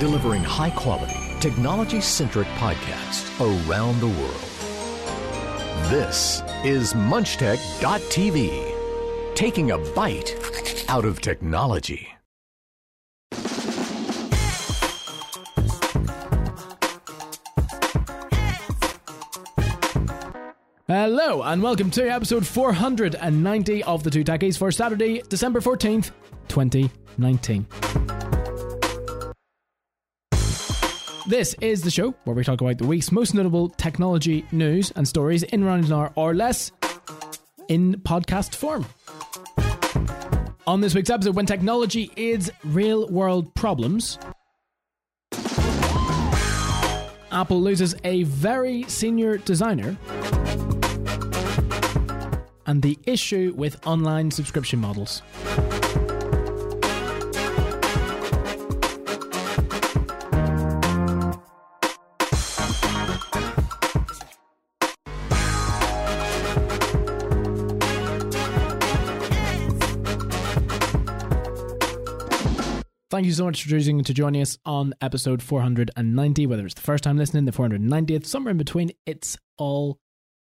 delivering high quality, technology centric podcasts around the world. This is MunchTech.tv, taking a bite out of technology. Hello, and welcome to episode 490 of the Two Techies for Saturday, December 14th, 2019. This is the show where we talk about the week's most notable technology news and stories in around an hour or less in podcast form. On this week's episode, when technology is real world problems, Apple loses a very senior designer and the issue with online subscription models. Thank you so much for choosing to join us on episode 490. Whether it's the first time listening, the 490th, somewhere in between, it's all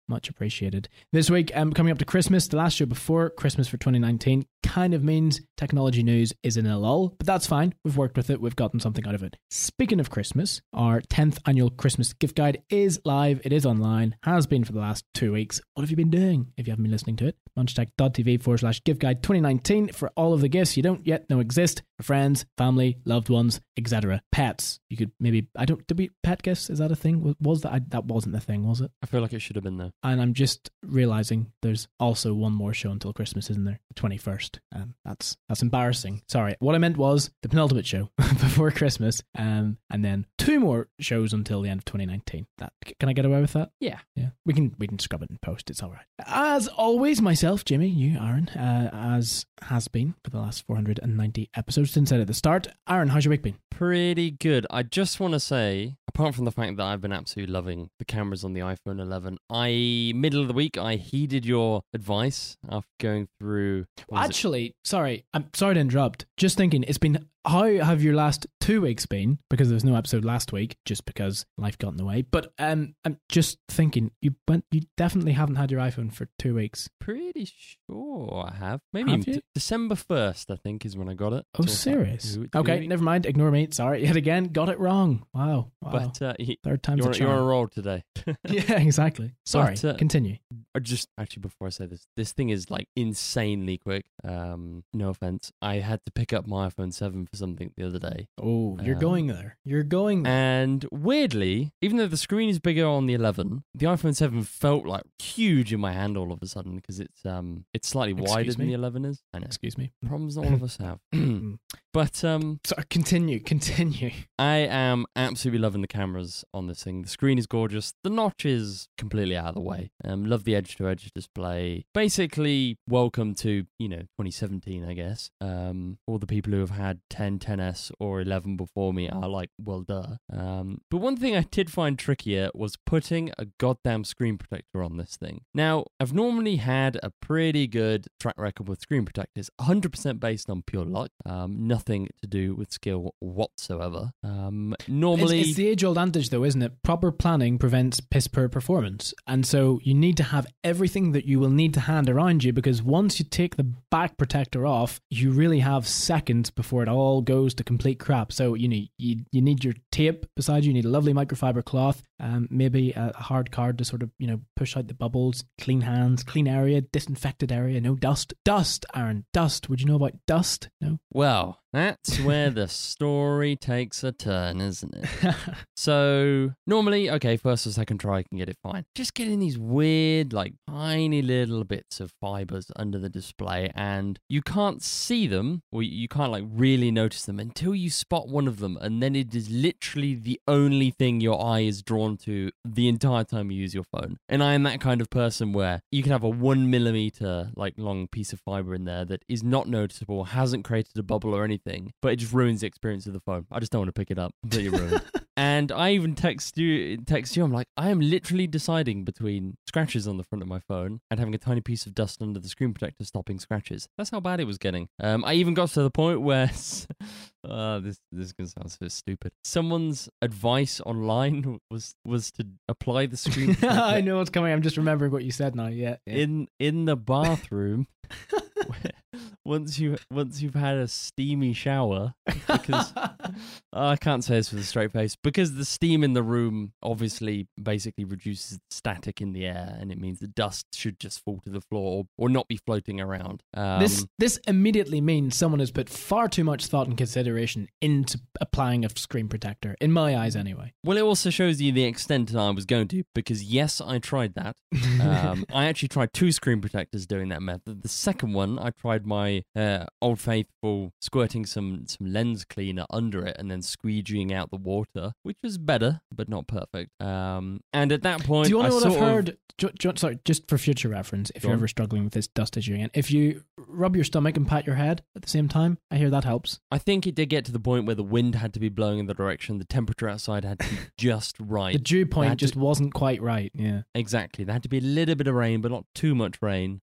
much appreciated. This week, um, coming up to Christmas, the last show before Christmas for 2019 kind of means technology news is in a lull, but that's fine. We've worked with it, we've gotten something out of it. Speaking of Christmas, our 10th annual Christmas gift guide is live, it is online, has been for the last two weeks. What have you been doing if you haven't been listening to it? Munchtech.tv forward slash gift guide 2019 for all of the gifts you don't yet know exist for friends, family, loved ones, etc. Pets. You could maybe, I don't, did we, pet gifts? Is that a thing? Was that, I, that wasn't the thing, was it? I feel like it should have been there. And I'm just realizing there's also one more show until Christmas, isn't there? The 21st. Um, that's that's embarrassing. Sorry. What I meant was the penultimate show before Christmas, um, and then two more shows until the end of 2019. That can I get away with that? Yeah. Yeah. We can we can scrub it in post. It's all right. As always, myself, Jimmy, you, Aaron, uh, as has been for the last 490 episodes since I at the start. Aaron, how's your week been? Pretty good. I just want to say, apart from the fact that I've been absolutely loving the cameras on the iPhone 11, I middle of the week I heeded your advice after going through. Actually, it? sorry, I'm sorry to interrupt. Just thinking, it's been how have your last two weeks been? Because there was no episode last week, just because life got in the way. But um, I'm just thinking, you went, you definitely haven't had your iPhone for two weeks. Pretty sure I have. Maybe have d- December first, I think, is when I got it. Oh, serious? okay, never mind. Ignore me. Sorry, yet again, got it wrong. Wow. wow. But uh, he, third time's you're, a charm. You're on a roll today. yeah, exactly. Sorry. But, uh, continue. Just actually, before I say this, this thing is like insanely quick. Um, no offense. I had to pick up my iPhone seven something the other day. Oh, you're um, going there. You're going there. And weirdly, even though the screen is bigger on the 11, the iPhone 7 felt like huge in my hand all of a sudden because it's um it's slightly Excuse wider me? than the 11 is. I know. Excuse me. Problems that all of us have. but um so continue, continue. I am absolutely loving the cameras on this thing. The screen is gorgeous. The notch is completely out of the way. Um love the edge to edge display. Basically, welcome to, you know, 2017, I guess. Um all the people who have had 10, 10s or 11 before me are like, well, duh. Um, but one thing I did find trickier was putting a goddamn screen protector on this thing. Now, I've normally had a pretty good track record with screen protectors, 100% based on pure luck, um, nothing to do with skill whatsoever. Um, normally, it's, it's the age-old adage, though, isn't it? Proper planning prevents piss poor performance, and so you need to have everything that you will need to hand around you because once you take the back protector off, you really have seconds before it all goes to complete crap. So you need you, you need your tape beside you. You need a lovely microfiber cloth, um, maybe a hard card to sort of you know push out the bubbles. Clean hands, clean area, disinfected area. No dust, dust. Aaron, dust. Would you know about dust? No. Well, that's where the story takes a turn, isn't it? so normally, okay, first or second try, I can get it fine. Just getting these weird, like tiny little bits of fibers under the display, and you can't see them, or you can't like really notice them until you spot one of them, and then it is literally the only thing your eye is drawn to the entire time you use your phone. And I am that kind of person where you can have a one millimeter like long piece of fiber in there that is not noticeable, hasn't created a bubble or anything, but it just ruins the experience of the phone. I just don't want to pick it up. Completely ruined. and I even text you, text you. I'm like, I am literally deciding between scratches on the front of my phone and having a tiny piece of dust under the screen protector stopping scratches. That's how bad it was getting. Um, I even got to the point where, uh, this this is gonna sound so stupid. Someone's advice online was was to apply the screen. I know what's coming. I'm just remembering what you said now. Yeah. yeah. in in the bathroom. Once you once you've had a steamy shower, because I can't say this with a straight face because the steam in the room obviously basically reduces the static in the air, and it means the dust should just fall to the floor or, or not be floating around. Um, this this immediately means someone has put far too much thought and consideration into applying a screen protector, in my eyes, anyway. well, it also shows you the extent that I was going to because yes, I tried that. Um, I actually tried two screen protectors doing that method. The second one, I tried my uh, old faithful squirting some some lens cleaner under it and then squeegeeing out the water, which was better but not perfect. Um, and at that point, Do you want to know what I've of- heard? Ju- sorry, just for future reference, if Go you're on. ever struggling with this dust issue again, if you rub your stomach and pat your head at the same time, I hear that helps. I think it did get to the point where the wind had to be blowing in the direction, the temperature outside had to be just right. The dew point had to- just wasn't quite right. Yeah. Exactly. There had to be a little bit of rain, but not too much rain.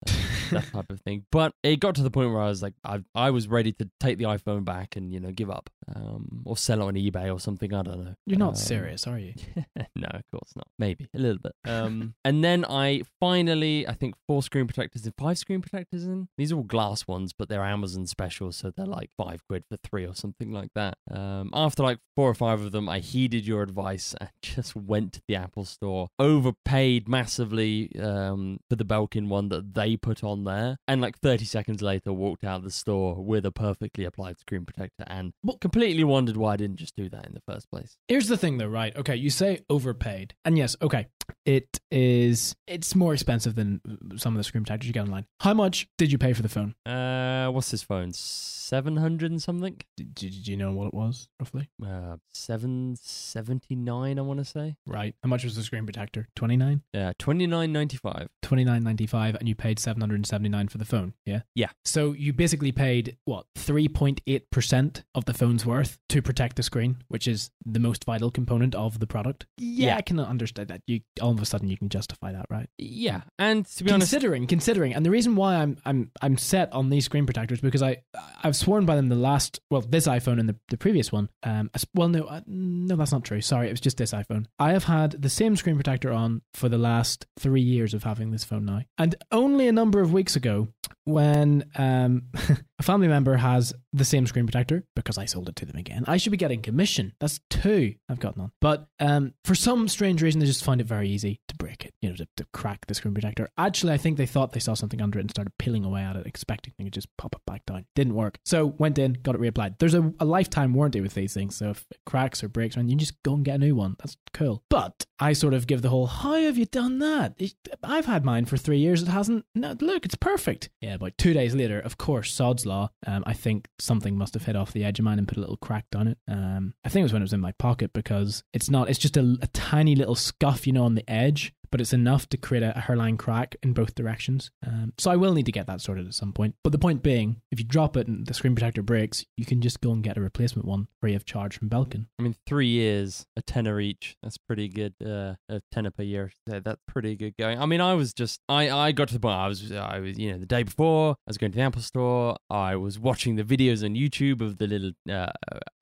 That type of thing. But it got to the point where I was like, I, I was ready to take the iPhone back and you know give up, um, or sell it on eBay or something. I don't know. You're not Um, serious, are you? no, of course not. Maybe a little bit. Um, and then I finally, I think four screen protectors and five screen protectors in. These are all glass ones, but they're Amazon specials, so they're like five quid for three or something like that. Um, after like four or five of them, I heeded your advice and just went to the Apple Store, overpaid massively um, for the Belkin one that they put on there, and like 30 seconds later, walked out of the store with a perfectly applied screen protector, and completely wondered why I didn't just do that in the first place. Here's the thing, though, right? Okay, you say overpaid, and yes, okay, it is. It's more expensive than some of the screen protectors you get online. How much did you pay for the phone? Uh, what's this phone? Seven hundred and something. Did, did, you know what it was roughly? Uh, seven seventy nine. I want to say. Right. How much was the screen protector? Twenty nine. Yeah, twenty nine ninety five. Twenty nine ninety five, and you paid seven hundred and seventy nine for the phone. Yeah. Yeah. So you basically paid what three point eight percent of the phone's worth to protect the screen, which is the most vital component of the product. Yeah, Yeah. I can understand that. You all of a sudden you can justify that, right? Yeah, and to be honest, considering considering and the reason why i'm i'm i'm set on these screen protectors because i i've sworn by them the last well this iphone and the, the previous one um as- well no uh, no that's not true sorry it was just this iphone i have had the same screen protector on for the last three years of having this phone now. And only a number of weeks ago when um a family member has the same screen protector because i sold it to them again i should be getting commission. That's two i've got none but um for some strange reason they just find it very easy to break it you know to, to crack the screen protector. Actually i think they thought they saw something under it and started peeling away at it expecting they could just pop it back down. Didn't work. So went in got it reapplied. There's a, a lifetime warranty with these things so if it cracks or breaks man you just go and get a new one. That's cool. But i sort of give the whole how have you done that? I've had mine for three years. It hasn't no, look it's perfect. Yeah about two days later of course sod's law um, i think something must have hit off the edge of mine and put a little crack down it. Um, i think it was when it was in my pocket because it's not it's just a, a tiny little scuff you know on the edge but it's enough to create a, a hairline crack in both directions. Um, so I will need to get that sorted at some point. But the point being, if you drop it and the screen protector breaks, you can just go and get a replacement one free of charge from Belkin. I mean, three years, a tenner each. That's pretty good. Uh, a tenner per year. Yeah, that's pretty good going. I mean, I was just, I, I got to the point. I was, I was, you know, the day before, I was going to the Apple Store. I was watching the videos on YouTube of the little uh,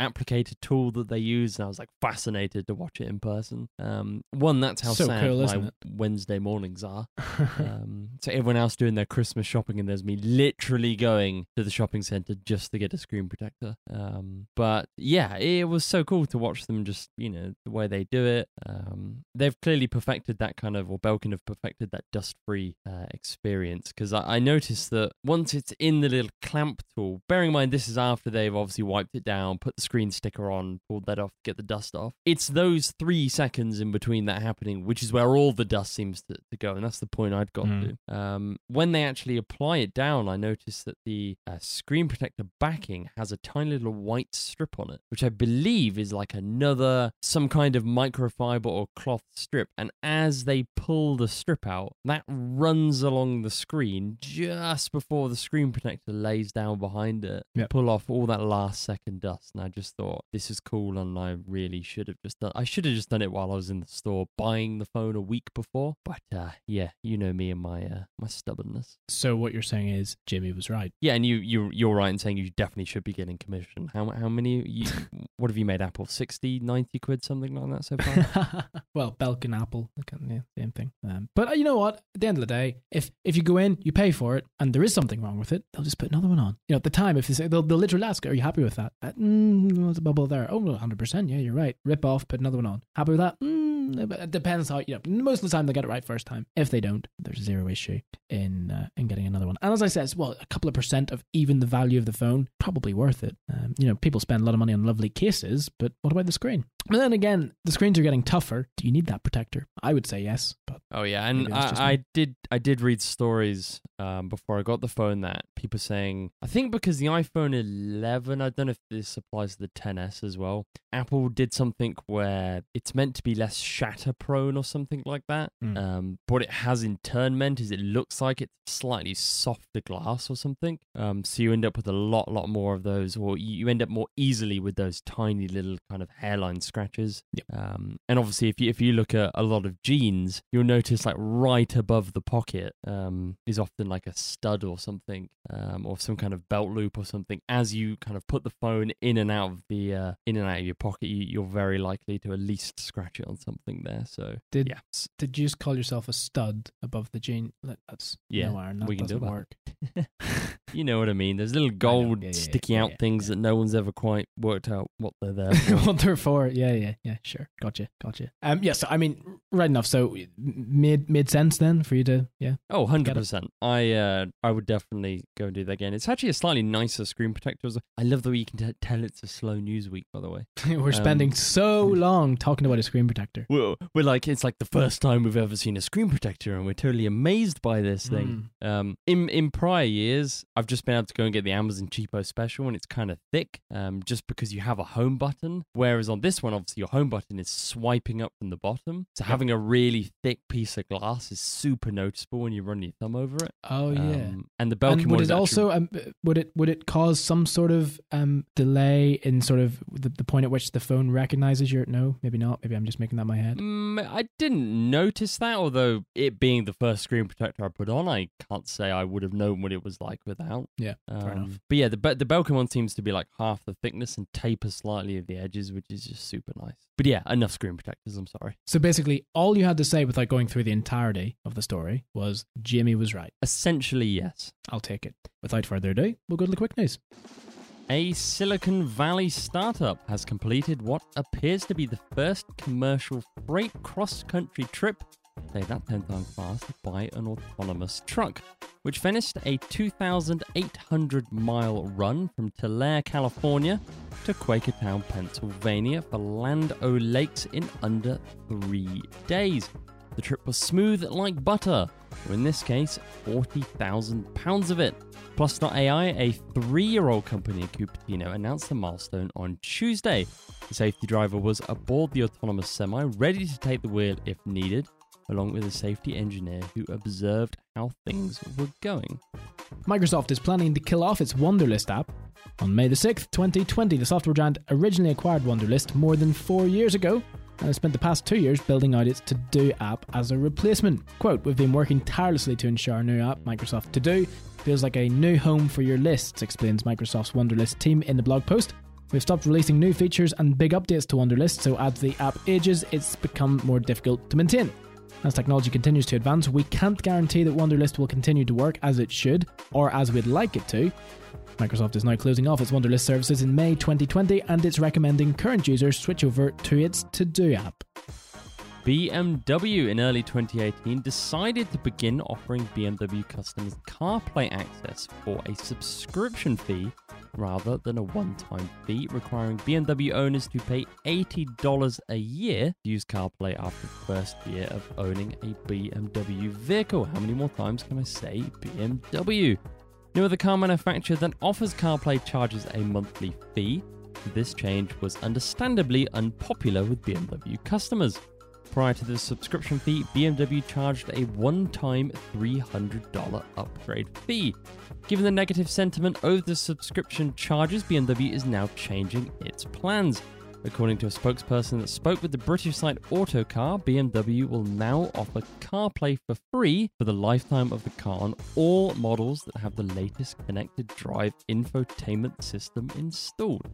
applicator tool that they use, and I was like fascinated to watch it in person. Um, one, that's how So sad cool, my? Wednesday mornings are. um, so everyone else doing their Christmas shopping, and there's me literally going to the shopping center just to get a screen protector. Um, but yeah, it was so cool to watch them just, you know, the way they do it. Um, they've clearly perfected that kind of, or Belkin have perfected that dust-free uh, experience because I, I noticed that once it's in the little clamp tool, bearing in mind this is after they've obviously wiped it down, put the screen sticker on, pulled that off, get the dust off. It's those three seconds in between that happening, which is where all the the dust seems to, to go, and that's the point I'd got Mm. to. Um, when they actually apply it down, I noticed that the uh, screen protector backing has a tiny little white strip on it, which I believe is like another some kind of microfiber or cloth strip. And as they pull the strip out, that runs along the screen just before the screen protector lays down behind it, Yep. pull off all that last second dust. And I just thought this is cool, and I really should have just done. I should have just done it while I was in the store buying the phone a week before. But uh, yeah, you know me and my uh, my stubbornness. So what you're saying is Jimmy was right. Yeah, and you you you're right in saying you definitely should be getting commission. How how many? You, what have you made? Apple 60, 90 quid, something like that so far. well, Belkin Apple, yeah, same thing. Um, but uh, you know what? At the end of the day, if if you go in, you pay for it, and there is something wrong with it, they'll just put another one on. You know, at the time, if they say they'll, they'll literally ask, "Are you happy with that?" Mm, there's a bubble there. Oh, 100 percent. Yeah, you're right. Rip off, put another one on. Happy with that? Mm, it depends how you know. Most of the time, they get it right first time. If they don't, there's zero issue in uh, in getting another one. And as I said, well, a couple of percent of even the value of the phone probably worth it. Um, you know, people spend a lot of money on lovely cases, but what about the screen? But then again, the screens are getting tougher. Do you need that protector? I would say yes, but Oh yeah, and Maybe that's just I, I did I did read stories um, before I got the phone that people saying I think because the iPhone 11 I don't know if this applies to the 10s as well. Apple did something where it's meant to be less shatter prone or something like that. Mm. Um, what it has in turn meant is it looks like it's slightly softer glass or something. Um, so you end up with a lot lot more of those, or you, end up more easily with those tiny little kind of hairline scratches. Yep. Um, and obviously, if you if you look at a lot of jeans, you'll notice like right above the pocket um, is often like a stud or something, um, or some kind of belt loop or something. As you kind of put the phone in and out of the uh, in and out of your pocket, you, you're very likely to at least scratch it on something there. So Did- yeah, did you just call yourself a stud above the jean? That's Yeah, no iron. That we can do that. work. you know what I mean. There's little gold Yeah, yeah, yeah, sticky yeah, out yeah, things yeah. that no one's ever quite worked out what they're there for. what they're for. Yeah, yeah, yeah. Sure, gotcha, gotcha. Um, So I mean, right enough. So made made sense then for you to yeah. Oh, 100 percent. I uh, I would definitely go and do that again. It's actually a slightly nicer screen protector. I love the way you can t- tell it's a slow news week. By the way, We're spending Um, so long talking about a screen protector. we're, we're like it's like the first time we've ever seen a screen protector, and we're totally amazed by this thing. Mm. Um, in in prior years, I've just been able to go and get the Amazon cheapo special, and it's kind of thick, um, just because you have a home button. Whereas on this one, obviously, your home button is swiping up from the bottom, so having a really thick piece of glass is super noticeable when you run your thumb over it. Oh yeah. Um, and the Belkin and one would is it also um, would it would it cause some sort of um delay in sort of the, the point at which the phone recognizes your no maybe not maybe I'm just making that in my head Mm, I didn't notice that, although it being the first screen protector I put on, I can't say I would have known what it was like without. Yeah, Um, fair enough. But yeah, the the Belkin one seems to be like half the thickness and taper slightly of the edges, which is just super nice. But yeah, enough screen protectors. I'm sorry. so basically all you had to say without going through the entirety of the story was Jimmy was right Essentially, yes. I'll take it without further ado we'll go to the quick news A Silicon Valley startup has completed what appears to be the first commercial freight cross country trip, say that 10 times fast, by an autonomous truck, which finished a 2,800 mile run from Tulare, California to Quakertown, Pennsylvania for Land O Lakes in under three days. The trip was smooth like butter, or in this case, 40,000 pounds of it. Plus.ai, a three year old company in Cupertino, announced the milestone on Tuesday. The safety driver was aboard the autonomous semi, ready to take the wheel if needed, along with a safety engineer who observed how things were going. Microsoft is planning to kill off its Wunderlist app. On May the 6th, 2020, the software giant originally acquired Wunderlist more than four years ago and has spent the past two years building out its To Do app as a replacement. Quote, We've been working tirelessly to ensure our new app, Microsoft To Do, feels like a new home for your lists, explains Microsoft's Wunderlist team in the blog post. We've stopped releasing new features and big updates to Wunderlist, so as the app ages, it's become more difficult to maintain. As technology continues to advance, we can't guarantee that Wunderlist will continue to work as it should, or as we'd like it to. Microsoft is now closing off its Wunderlist services in May 2020, and it's recommending current users switch over to its To Do app. BMW in early 2018 decided to begin offering BMW customers CarPlay access for a subscription fee rather than a one time fee, requiring BMW owners to pay $80 a year to use CarPlay after the first year of owning a BMW vehicle. How many more times can I say BMW? No other car manufacturer that offers CarPlay charges a monthly fee. This change was understandably unpopular with BMW customers. Prior to the subscription fee, BMW charged a one time $300 upgrade fee. Given the negative sentiment over the subscription charges, BMW is now changing its plans. According to a spokesperson that spoke with the British site Autocar, BMW will now offer CarPlay for free for the lifetime of the car on all models that have the latest connected drive infotainment system installed.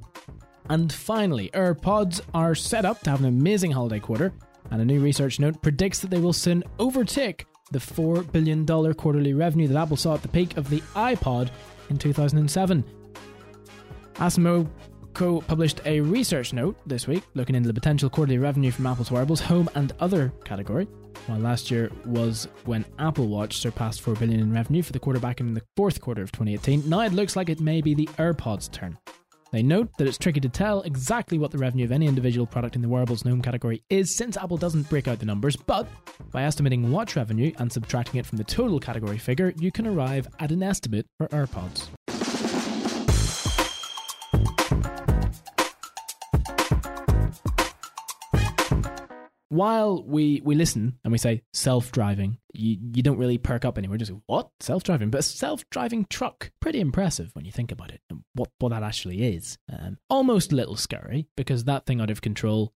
And finally, AirPods are set up to have an amazing holiday quarter, and a new research note predicts that they will soon overtake the $4 billion quarterly revenue that Apple saw at the peak of the iPod in 2007. Asymco published a research note this week looking into the potential quarterly revenue from Apple's wearables, home, and other category. While last year was when Apple Watch surpassed 4 billion in revenue for the quarter back in the fourth quarter of 2018, now it looks like it may be the AirPods' turn. They note that it's tricky to tell exactly what the revenue of any individual product in the wearables and home category is since Apple doesn't break out the numbers, but by estimating watch revenue and subtracting it from the total category figure, you can arrive at an estimate for AirPods. While we, we listen and we say self driving, you, you don't really perk up anywhere. Just what self driving, but a self driving truck, pretty impressive when you think about it and what what that actually is. Um, almost a little scary because that thing out of control,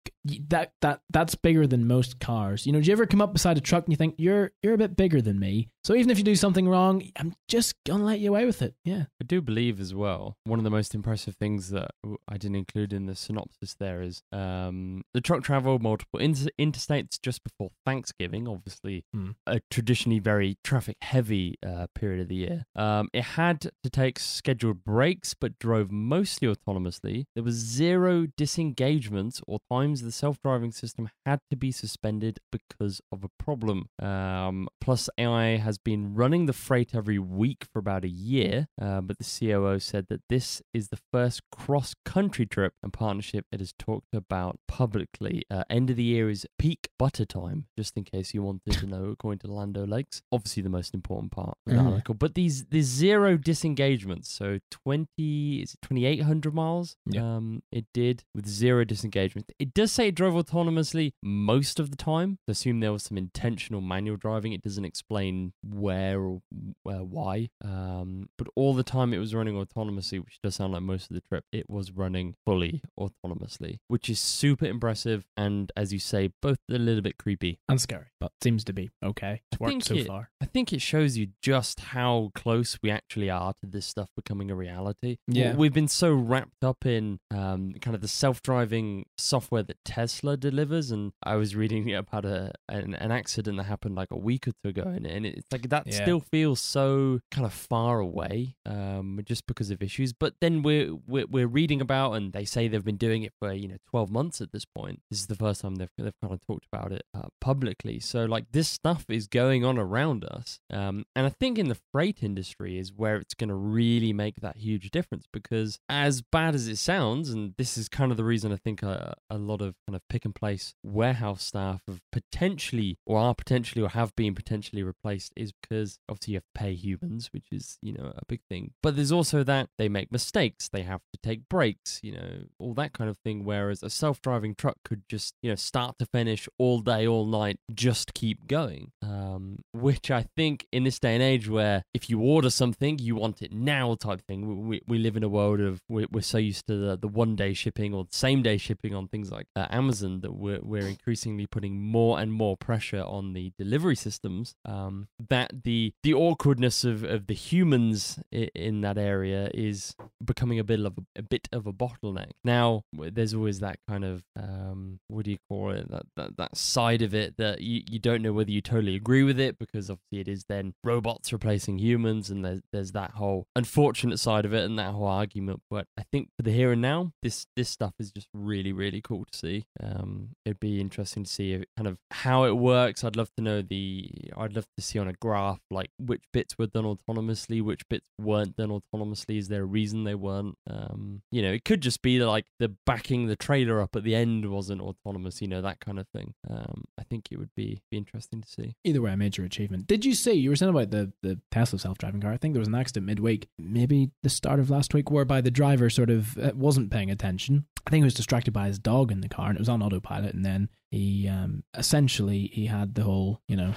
that that that's bigger than most cars. You know, do you ever come up beside a truck and you think you're you're a bit bigger than me? So even if you do something wrong, I'm just gonna let you away with it. Yeah, I do believe as well. One of the most impressive things that I didn't include in the synopsis there is um, the truck traveled multiple inter- interstates just before Thanksgiving. Obviously, Mm. a traditionally very traffic heavy uh, period of the year. Um, it had to take scheduled breaks, but drove mostly autonomously. There was zero disengagement or times the self driving system had to be suspended because of a problem. Um, Plus.ai has been running the freight every week for about a year, uh, but the COO said that this is the first cross country trip and partnership it has talked about publicly. Uh, end of the year is peak butter time, just in case you wanted to know, according to Land O Lakes. Obviously, the most important part of the Mhm. article. But these there's zero disengagements. So 20, is it 2,800 miles? Yeah. Um, it did with zero disengagement. It does say it drove autonomously most of the time. I assume there was some intentional manual driving. It doesn't explain where or uh, why. Um, but all the time it was running autonomously, which does sound like most of the trip, it was running fully autonomously, which is super impressive. And as you say, both a little bit creepy. and scary, but seems to be okay. It's I worked so it- far. I think it shows you just how close we actually are to this stuff becoming a reality. Yeah. We've been so wrapped up in um, kind of the self driving software that Tesla delivers. And I was reading about a an, an accident that happened like a week or two ago. And, and it's like that Yeah. still feels so kind of far away um, just because of issues. But then we're, we're, we're reading about, and they say they've been doing it for, you know, 12 months at this point. This is the first time they've, they've kind of talked about it uh, publicly. So, like, this stuff is going on around us. Um, and I think in the freight industry is where it's going to really make that huge difference because, as bad as it sounds, and this is kind of the reason I think a, a lot of kind of pick and place warehouse staff have potentially or are potentially or have been potentially replaced, is because obviously you have to pay humans, which is, you know, a big thing. But there's also that they make mistakes, they have to take breaks, you know, all that kind of thing. Whereas a self driving truck could just, you know, start to finish all day, all night, just keep going. Um, which I think in this day and age where if you order something, you want it now type thing. We, we, live in a world of, we're, we're so used to the, the one day shipping or same day shipping on things like uh, Amazon that we're, we're increasingly putting more and more pressure on the delivery systems. Um, that the, the awkwardness of, of the humans in that area is becoming a bit of a, a bit of a bottleneck. Now, there's always that kind of um, what do you call it? That, that that side of it that you, you don't know whether you totally agree with it because obviously it is then robots replacing humans, and there's there's that whole unfortunate side of it and that whole argument. But I think for the here and now, this this stuff is just really really cool to see. Um, it'd be interesting to see if, kind of how it works. I'd love to know the. I'd love to see on a graph like which bits were done autonomously, which bits weren't done autonomously. Is there a reason they weren't? Um, you know, it could just be like the backing the trailer up at the end wasn't autonomous. You know, that kind of thing. Um, I think it would be be interesting to see. Either way, a major achievement. Did you see you were saying about the the Tesla self driving car? I think there was an accident midweek, maybe the start of last week, whereby the driver sort of uh, wasn't paying attention. I think he was distracted by his dog in the car, and it was on autopilot. And then he um, essentially he had the whole, you know,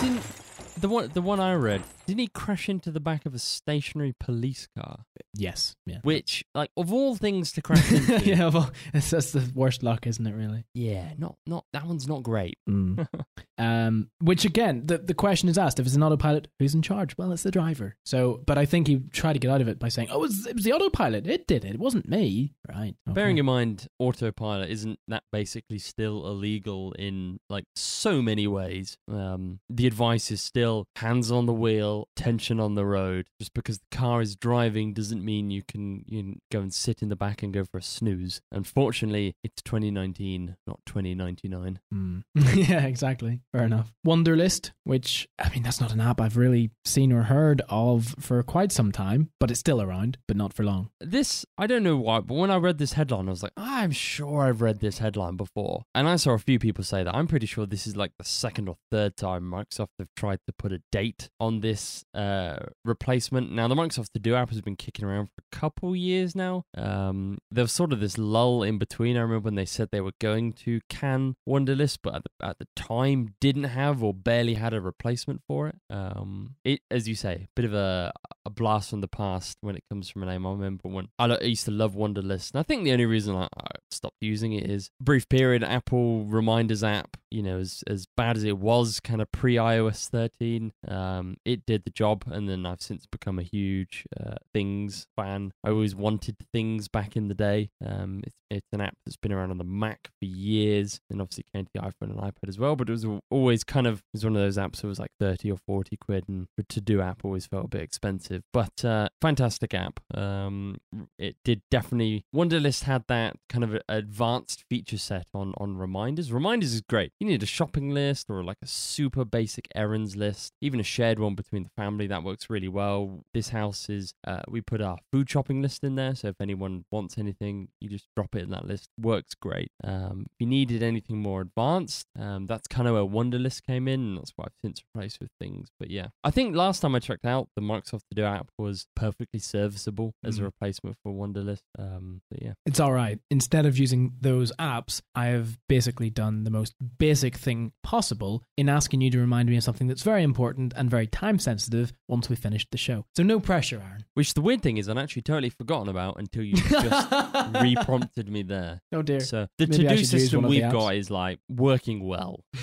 Didn't the one the one I read? Didn't he crash into the back of a stationary police car? yes, yeah, Which, like, of all things to crash into, yeah. Well, that's, that's the worst luck, isn't it? Really. yeah, not not that one's not great. Mm. um, which again, the the question is asked: if it's an autopilot, who's in charge? Well, it's the driver. So, but I think he tried to get out of it by saying, "Oh, it was, it was the autopilot. It did it. It wasn't me." Right. okay. Bearing in mind, autopilot isn't that basically still illegal in like so many ways. Um, the advice is still hands on the wheel, tension on the road. Just because the car is driving doesn't mean you can you can go and sit in the back and go for a snooze. Unfortunately, it's 2019, not 2099. Mm. yeah, exactly. Fair enough. Wunderlist, which I mean, that's not an app I've really seen or heard of for quite some time, but it's still around, but not for long. This, I don't know why, but when I read this headline, I was like, I'm sure I've read this headline before. And I saw a few people say that. I'm pretty sure this is like the second or third time Microsoft have tried to put a date on this uh, replacement. Now, the Microsoft To Do app has been kicking around for a couple years now. Um, there was sort of this lull in between. I remember when they said they were going to can Wunderlist, but at the, at the time didn't have or barely had a replacement for it. Um, it, as you say, bit of a, a blast from the past when it comes from a name. I remember when I used to love Wunderlist, and I think the only reason I, I stopped using it is brief period Apple reminders app. You know, as as bad as it was, kind of pre iOS 13, um, it did the job, and then I've since become a huge uh, Things fan. I always wanted Things back in the day. Um, it's it's an app that's been around on the Mac for years, and obviously came to the iPhone and iPad as well. But it was always kind of it was one of those apps that was like 30 or 40 quid, and the to do app always felt a bit expensive. But uh, fantastic app. Um, it did definitely. Wunderlist had that kind of advanced feature set on on reminders. Reminders is great. You need a shopping list or like a super basic errands list, even a shared one between the family. That works really well. This house is uh, we put our food shopping list in there, so if anyone wants anything, you just drop it in that list. Works great. Um, if you needed anything more advanced, um, that's kind of where Wunderlist came in, and that's what I've since replaced with things. But yeah, I think last time I checked out, the Microsoft To Do app was perfectly serviceable as a Mhm. replacement for Wunderlist. Um, but yeah, It's all right. Instead of using those apps, I have basically done the most basic thing possible in asking you to remind me of something that's very important and very time sensitive once we finished the show. So no pressure, Aaron. which the weird thing is, I'd actually totally forgotten about until you just re-prompted me there. Oh dear. So the Maybe to-do system one of the we've got is like working well.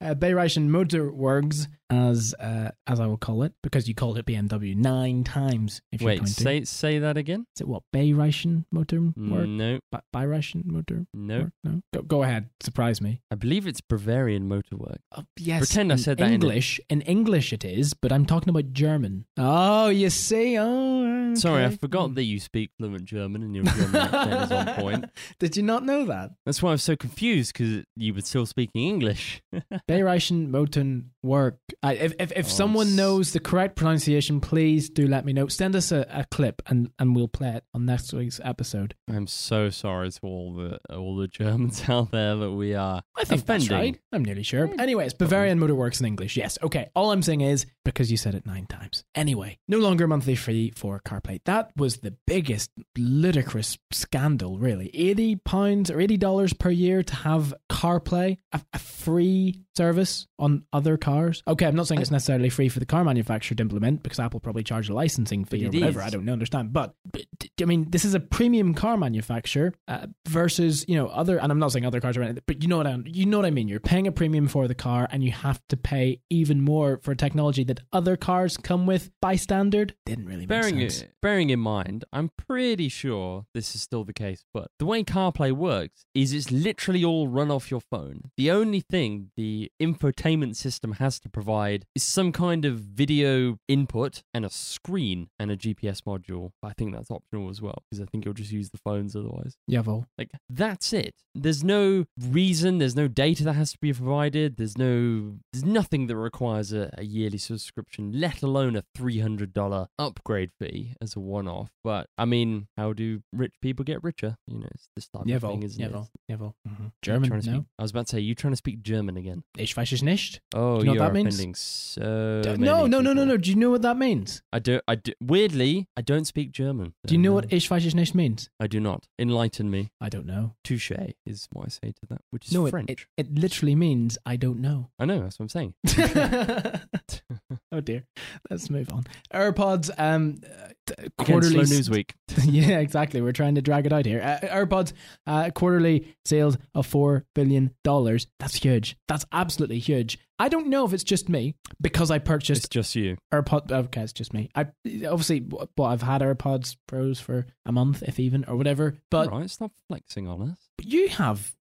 uh, Bayreich Motorworks, as uh, as I will call it, because you called it BMW nine times. If you're Wait, counting. say say that again. is it what Bayreich Motorwork? No, Ba- Bayreich Motor? no. No. Go, go ahead. Surprise me. I believe it's Bavarian Motorwork. Oh, yes. Pretend I said that in English. In English, it is, but I'm talking about German. Oh, you see? Oh, Sorry, I forgot that you speak fluent German and your German accent is on point. Did you not know that? That's why I was so confused because you were still speaking English. Bayreichen Moten work. I, if if, if Oh, someone knows the correct pronunciation, please do let me know. Send us a, a clip and, and we'll play it on next week's episode. I'm so sorry to all the all the Germans out there that we are I think offending. that's right. I'm nearly sure. Anyways, Bavarian Motor works in English. Yes. Okay. All I'm saying is because you said it nine times. Anyway, no longer monthly fee for CarPlay. That was the biggest ludicrous scandal, really. Eighty pounds or eighty dollars per year to have CarPlay, a, a free service on other cars. Okay, I'm not saying it's necessarily free for the car manufacturer to implement because Apple probably charge a licensing fee But or whatever. is. I don't understand, but, but I mean, this is a premium car manufacturer uh, versus you know other. And I'm not saying other cars are, but you know what I you know what I mean. You're paying a premium for the car, and you have to pay even more for technology that other cars come with by standard. Didn't really make Bearing sense. it, bearing in mind, I'm pretty sure this is still the case, but the way CarPlay works is it's literally all run off your phone. The only thing the infotainment system has to provide is some kind of video input, and a screen and a GPS module. I think that's optional as well because I think you'll just use the phones otherwise. Jawohl. Like that's it. There's no reason. There's no data that has to be provided. There's no. There's nothing that requires a, a yearly subscription, let alone a three hundred dollar upgrade fee as a one-off. But I mean, how do rich people get richer? You know, it's this type of Jawohl. thing, isn't it? Jawohl. Jawohl. Mhm. German, no? speak- I was about to say you trying to speak German again. Ich weiß es nicht. Oh, you know what you're that means? so D- no, no, no, no, no. Do you know what that means? I do. I do. Weirdly, I don't speak German. Do you know what Ich weiß es nicht means? I do not. Enlighten me. I don't know. Touche is what I say to that, which is no, it, French. it, it literally means I don't know. I know. That's what I'm saying. oh dear. Let's move on. AirPods, um, uh, t- Again, quarterly slow news week. yeah, exactly. We're trying to drag it out here. Uh, AirPods uh, quarterly sales of four billion dollars. That's huge. That's absolutely huge. I don't know if it's just me because I purchased It's just you. AirPod. Oh, okay, it's just me. I obviously, well, I've had AirPods Pros for a month, if even, or whatever. But, right, stop flexing on us. But you have,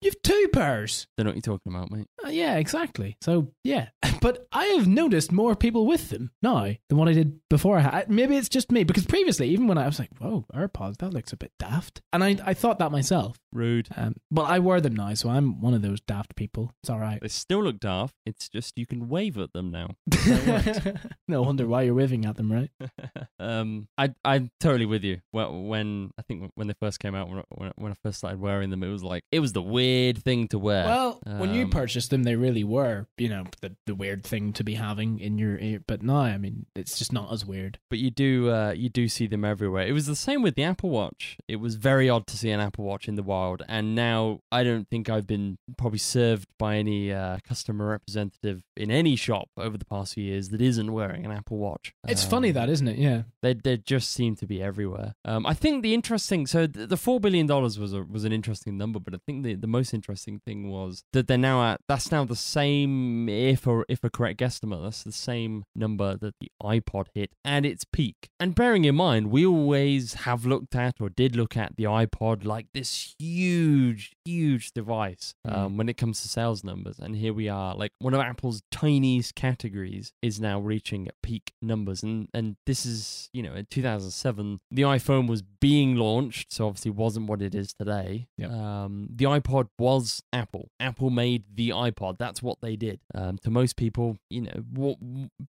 you've two pairs. Don't know what you're talking about, mate. Uh, yeah, exactly. So yeah, but I have noticed more people with them now than what I did before. I had. Maybe it's just me because previously, even when I was like, "Whoa, AirPods, that looks a bit daft," and I I thought that myself. Rude. Um, but I wear them now, so I'm one of those daft people. It's all right. They still look daft. It's just you can wave at them now. no wonder why you're waving at them, right? um, I I'm totally with you. Well, when I think when they first came out, when when I first started wearing them, it was like it was the weird thing to wear. Well, when you Um, purchased them, they really were, you know, the the weird thing to be having in your ear. But now, I mean, it's just not as weird. but you do uh, you do see them everywhere. It was the same with the Apple Watch. It was very odd to see an Apple Watch in the wild, and now I don't think I've been probably served by any uh, customer representative in any shop over the past few years that isn't wearing an Apple Watch. It's Um, funny that, isn't it? Yeah. they they just seem to be everywhere. Um, I think the interesting so the, the four billion dollars was a, was an interesting number, but I think the, the most interesting thing was that they're now at that's now the same if or if a correct guesstimate that's the same number that the iPod hit at its peak. And bearing in mind, we always have looked at or did look at the iPod like this huge huge device um, when it comes to sales numbers, and here we are like one of Apple's tiniest categories is now reaching peak numbers, and and this is you know in 2007 the iPhone was being launched, so obviously wasn't what it is today. Yep. Um, the iPod was Apple. Apple made the iPod. That's what they did. Um, to most people, you know, what,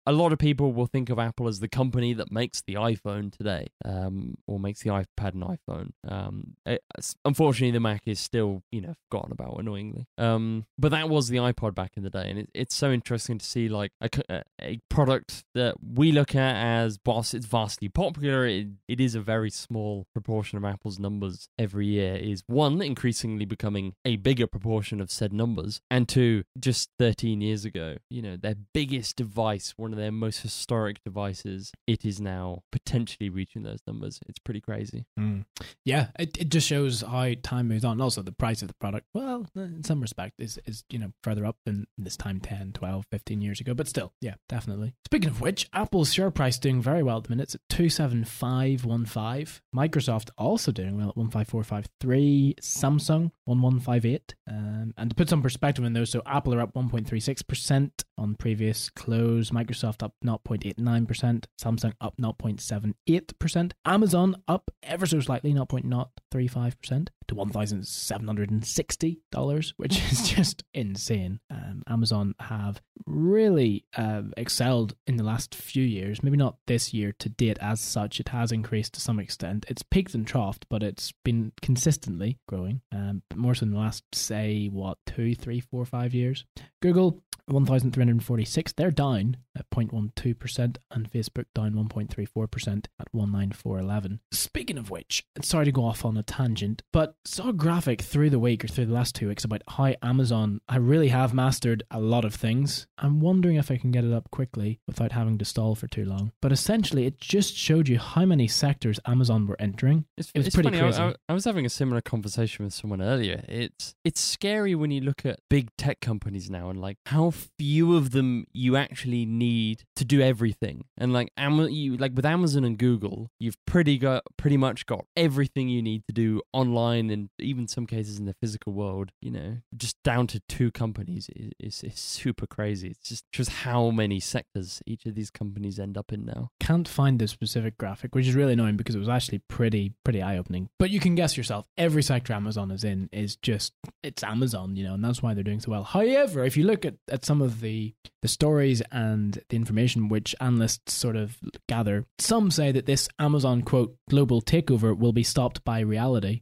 a lot of people will think of Apple as the company that makes the iPhone today, um, or makes the iPad an iPhone. Um, it- unfortunately, the Mac is still, you know, forgotten about annoyingly. Um, but that was the iPod back in the day, and it, it's so interesting to see like a, a- a product that we look at as boss, it's vastly popular, it, it is a very small proportion of Apple's numbers every year. Is one increasingly becoming a bigger proportion of said numbers, and two, just 13 years ago, you know, their biggest device, one of their most historic devices, it is now potentially reaching those numbers. It's pretty crazy. Mm. Yeah, it, it just shows how time moves on. Also, the price of the product, well, in some respect, is, is you know, further up than this time 10, 12, 15 years ago. But still, yeah, definitely. Speaking of which, Apple's share price doing very well at the minute. It's at 27515. Microsoft also doing well at 15453. Samsung 1158. Um, and to put some perspective in those, so Apple are up 1.36% on previous close. Microsoft up 0.89%. Samsung up 0.78%. Amazon up ever so slightly, 0.035% to $1,760, which is just insane. Um, Amazon have really uh, excelled in the last few years. Maybe not this year to date as such. It has increased to some extent. It's peaked and troughed, but it's been consistently growing. Um, more so in the last, say, what, two, three, four, five years. Google 1,346. They're down at 0.12%, and Facebook down 1.34% at 19411. Speaking of which, sorry to go off on a tangent, but saw a graphic through the week or through the last two weeks about how Amazon I really have mastered a lot of things. I'm wondering if I can get it up quickly without having to stall for too long. But essentially, it just showed you how many sectors Amazon were entering. It's, It was it's pretty funny. I- crazy. I, I was having a similar conversation with someone earlier. It's it's scary when you look at big tech companies now and like how few of them you actually need to do everything. And like Am- you like with Amazon and Google, you've pretty got pretty much got everything you need to do online and even some cases in the physical world. You know, just down to two companies is is, super crazy. It's just just how many sectors each of these companies end up in now. Can't find the specific graphic, which is really annoying because it was actually pretty pretty eye opening. But you can guess yourself. Every sector Amazon is in is just it's Amazon, you know, and that's why they're doing so well. However, if you look at, at some of the the stories and the information which analysts sort of gather, some say that this Amazon quote global takeover will be stopped by reality.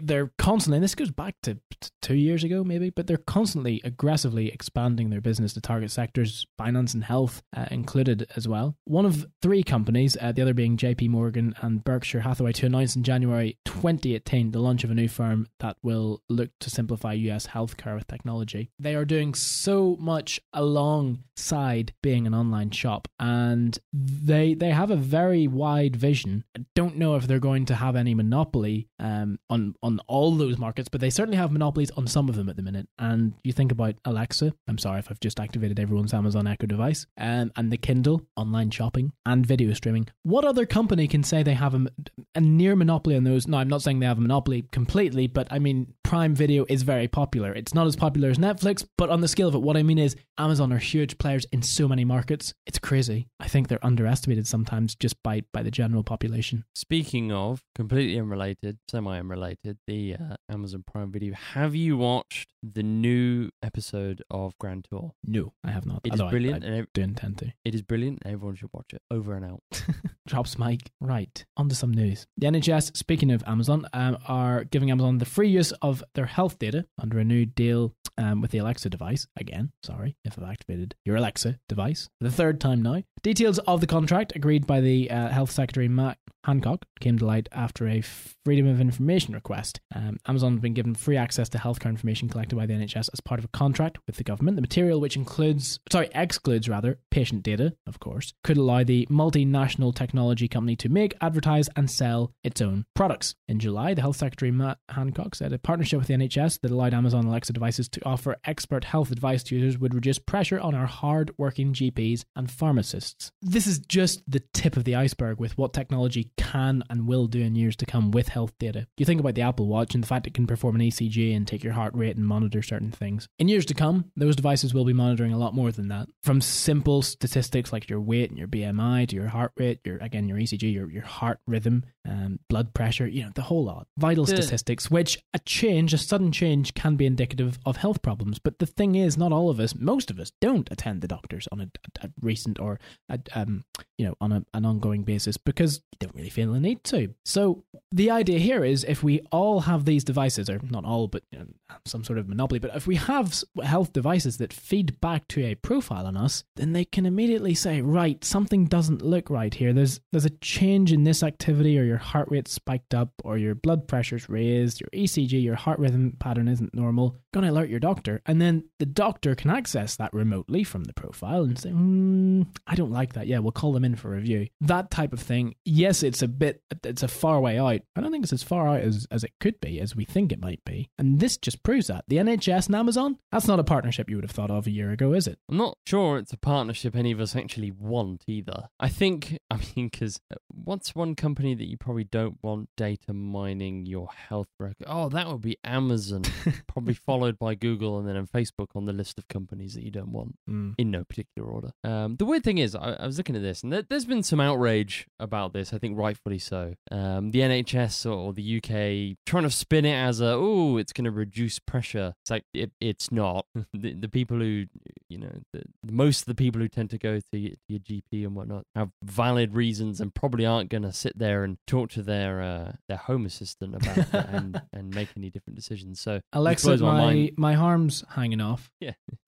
They're constantly, and this goes back to two years ago maybe, but they're constantly aggressively expanding their business to target sectors, finance and health uh, included as well. One of three companies, uh, the other being JP Morgan and Berkshire Hathaway, to announce in January 2018 the launch of a new firm that will look to simplify US healthcare with technology. They are doing so much alongside being an online shop, and they they have a very wide vision. I don't know if they're going to have any monopoly um, on on all those markets, but they certainly have monopolies on some of them at the minute. And you think about Alexa. I'm sorry if I've just activated everyone's Amazon Echo device, um, and the Kindle, online shopping, and video streaming. What other company can say they have a, a near monopoly on those? No, I'm not saying they have a monopoly completely, but I mean Prime Video is very popular. It's not as popular as Netflix, but on the scale of it, what I mean is Amazon are huge players in so many markets. It's crazy. I think they're underestimated sometimes just by by the general population. Speaking of completely unrelated, semi unrelated, the uh, Amazon Prime Video. Have you watched the new episode of Grand Tour? No, I have not. It is Although I- brilliant, I, and ev- do intend to. it is brilliant. Everyone should watch it. Over and out. Drops mic. Right. On to some news. The NHS, speaking of Amazon, um, are giving Amazon the free use of their health data under a new deal um, with the Alexa device. Again, sorry if I've activated your Alexa device for the third time now. Details of the contract agreed by the uh, Health Secretary Matt Hancock came to light after a Freedom of Information request. Um, Amazon has been given free access to healthcare information collected by the NHS as part of a contract with the government. The material, which includes, sorry, excludes rather, patient data, of course, could allow the multinational technology company to make, advertise, and sell its own products. In July, the Health Secretary Matt Hancock said a partnership with the NHS that allowed Amazon Alexa devices to offer expert health advice to users would reduce pressure on our hard-working GPs and pharmacists. This is just the tip of the iceberg with what technology can and will do in years to come with health data. You think about the Apple Watch and the fact it can perform an ECG and take your heart rate and monitor certain things. In years to come, those devices will be monitoring a lot more than that. From simple statistics like your weight and your BMI to your heart rate, your again your ECG, your your heart rhythm, um, blood pressure, you know, the whole lot. Vital The- statistics, which a change, a sudden change can be indicative of health problems. But the thing is, not all of us, most of us don't attend the doctors on a, a, recent or a, um, you know, on a, an ongoing basis because you don't really feel the need to. So the idea here is if we all have these devices, or not all, but you know, some sort of monopoly, but if we have health devices that feed back to a profile on us, then they can immediately say, right, something doesn't look right here. There's there's a change in this activity, or your heart rate spiked up, or your blood pressure's raised, your ECG, your heart rhythm pattern isn't normal. Gonna alert your doctor, and then the doctor can access that remotely from the profile and say, hmm, I don't like that. Yeah, we'll call them in for review. That type of thing. Yes, it's a bit, it's a far way out. I don't think it's as far out as, as it could be, as we think it might be. And this just proves that. The NHS and Amazon, that's not a partnership you would have thought of a year ago, is it? I'm not sure it's a partnership any of us actually want either. I think, I mean, because what's one company that you probably don't want data mining your health record? Oh, that would be Amazon, probably followed by Google and then Facebook on the list of companies that you don't want Mm. in no particular order. Um, the weird thing is, I, I was looking at this, and there, there's been some outrage about this. I think rightfully so. Um, the NHS or the UK trying to spin it as a, oh, it's going to reduce pressure. It's like it, it's not. the, the people who, you know, the, most of the people who tend to go to your, GP and whatnot have valid reasons and probably aren't going to sit there and talk to their uh, their home assistant about it and and make any different decisions. So Alexa, my, mind. my arm's hanging off.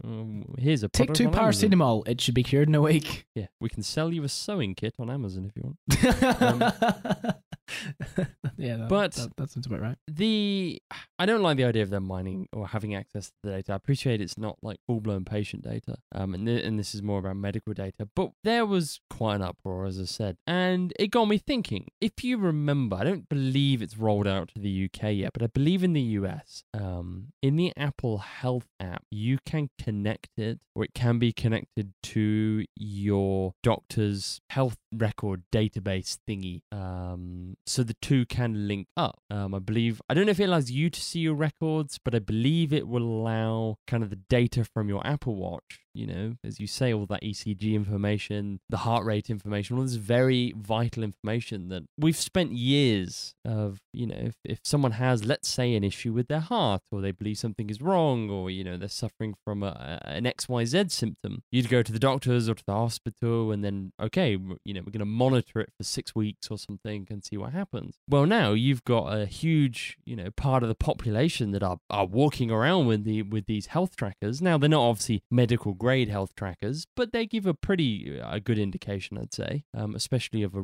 Um, here's a Take two paracetamol. It should be cured in a week. Yeah, we can sell you a sewing kit on Amazon if you want. Um, yeah, that, But- that, that sounds about right. the I don't like the idea of them mining or having access to the data. I appreciate it's not like full blown patient data, um, and th- and this is more about medical data. But there was quite an uproar, as I said, and it got me thinking. If you remember, I don't believe it's rolled out to the UK yet, but I believe in the US, um, in the Apple Health app, you can connect it, or it can be connected to your doctor's health record database thingy. Um, so the two can link up. Um, I believe I don't know if it allows you to see your records, but I believe it will allow kind of the data from your Apple Watch. You know, as you say, all that ECG information, the heart rate information, all this very vital information that we've spent years of. You know, if, if someone has, let's say, an issue with their heart, or they believe something is wrong, or you know they're suffering from a, an XYZ symptom, you'd go to the doctors or to the hospital, and then okay, you know we're going to monitor it for six weeks or something and see what happens. Well, now you've got a huge, you know, part of the population that are, are walking around with the with these health trackers. Now they're not obviously medical grade health trackers, but they give a pretty a good indication, I'd say, um, especially of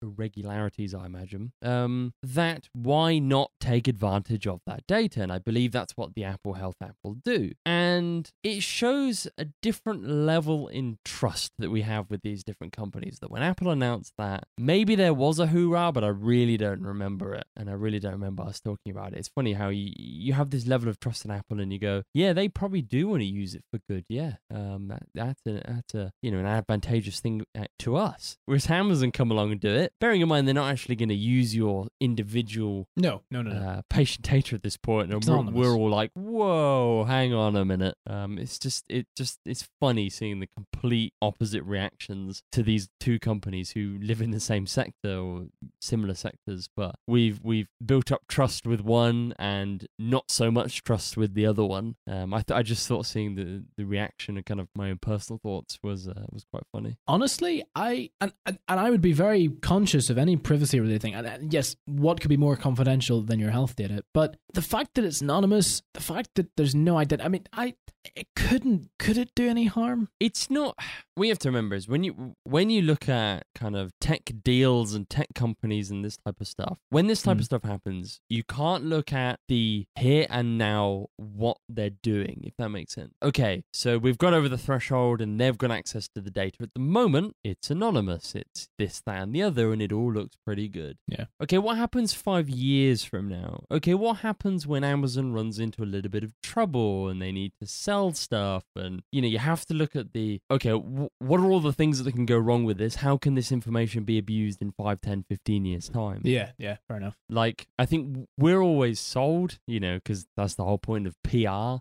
irregularities, I imagine. Um, that why not take advantage of that data? And I believe that's what the Apple Health app will do. And it shows a different level in trust that we have with these different companies. That when Apple announced that, maybe there was a hoorah, but I really don't remember it. And I really don't remember us talking about it. It's funny how you, you have this level of trust in Apple and you go, yeah, they probably do want to use it for good. Yeah. Um, that, that's, a, that's a, you know, an advantageous thing uh, to us. Whereas Amazon come along and do it, bearing in mind they're not actually going to use your individual No, no, no, no. uh, patient data at this point, and we're, we're all like, "Whoa, hang on a minute." Um, it's just, it just, it's funny seeing the complete opposite reactions to these two companies who live in the same sector or similar sectors, but we've we've built up trust with one and not so much trust with the other one. Um, I th- I just thought seeing the the reaction and kind of my own personal thoughts was uh, was quite funny. Honestly, I and, and I would be very conscious of any privacy related thing. And, and yes, what could be more confidential than your health data? But the fact that it's anonymous, the fact that there's no identity. I mean, I it couldn't could it do any harm? it's not we have to remember is when you when you look at kind of tech deals and tech companies and this type of stuff when this type Mm. of stuff happens you can't look at the here and now what they're doing if that makes sense okay so we've got over the threshold and they've got access to the data. At the moment it's anonymous. It's this that and the other and it all looks pretty good. Yeah. okay what happens five years from now? Okay what happens when amazon runs into a little bit of trouble and they need to sell stuff and you know you have to look at the okay w- what are all the things that can go wrong with this? How can this information be abused in 5 10 15 years time? Yeah, yeah, fair enough. like i think we're always sold you know because that's the whole point of pr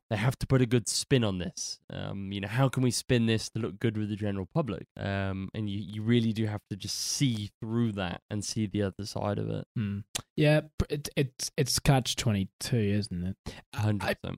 they have to put a good spin on this. Um you know how can we spin this to look good with the general public um and you, you really do have to just see through that and see the other side of it Hmm. Yeah, it, it's it's catch twenty two, isn't it? 100%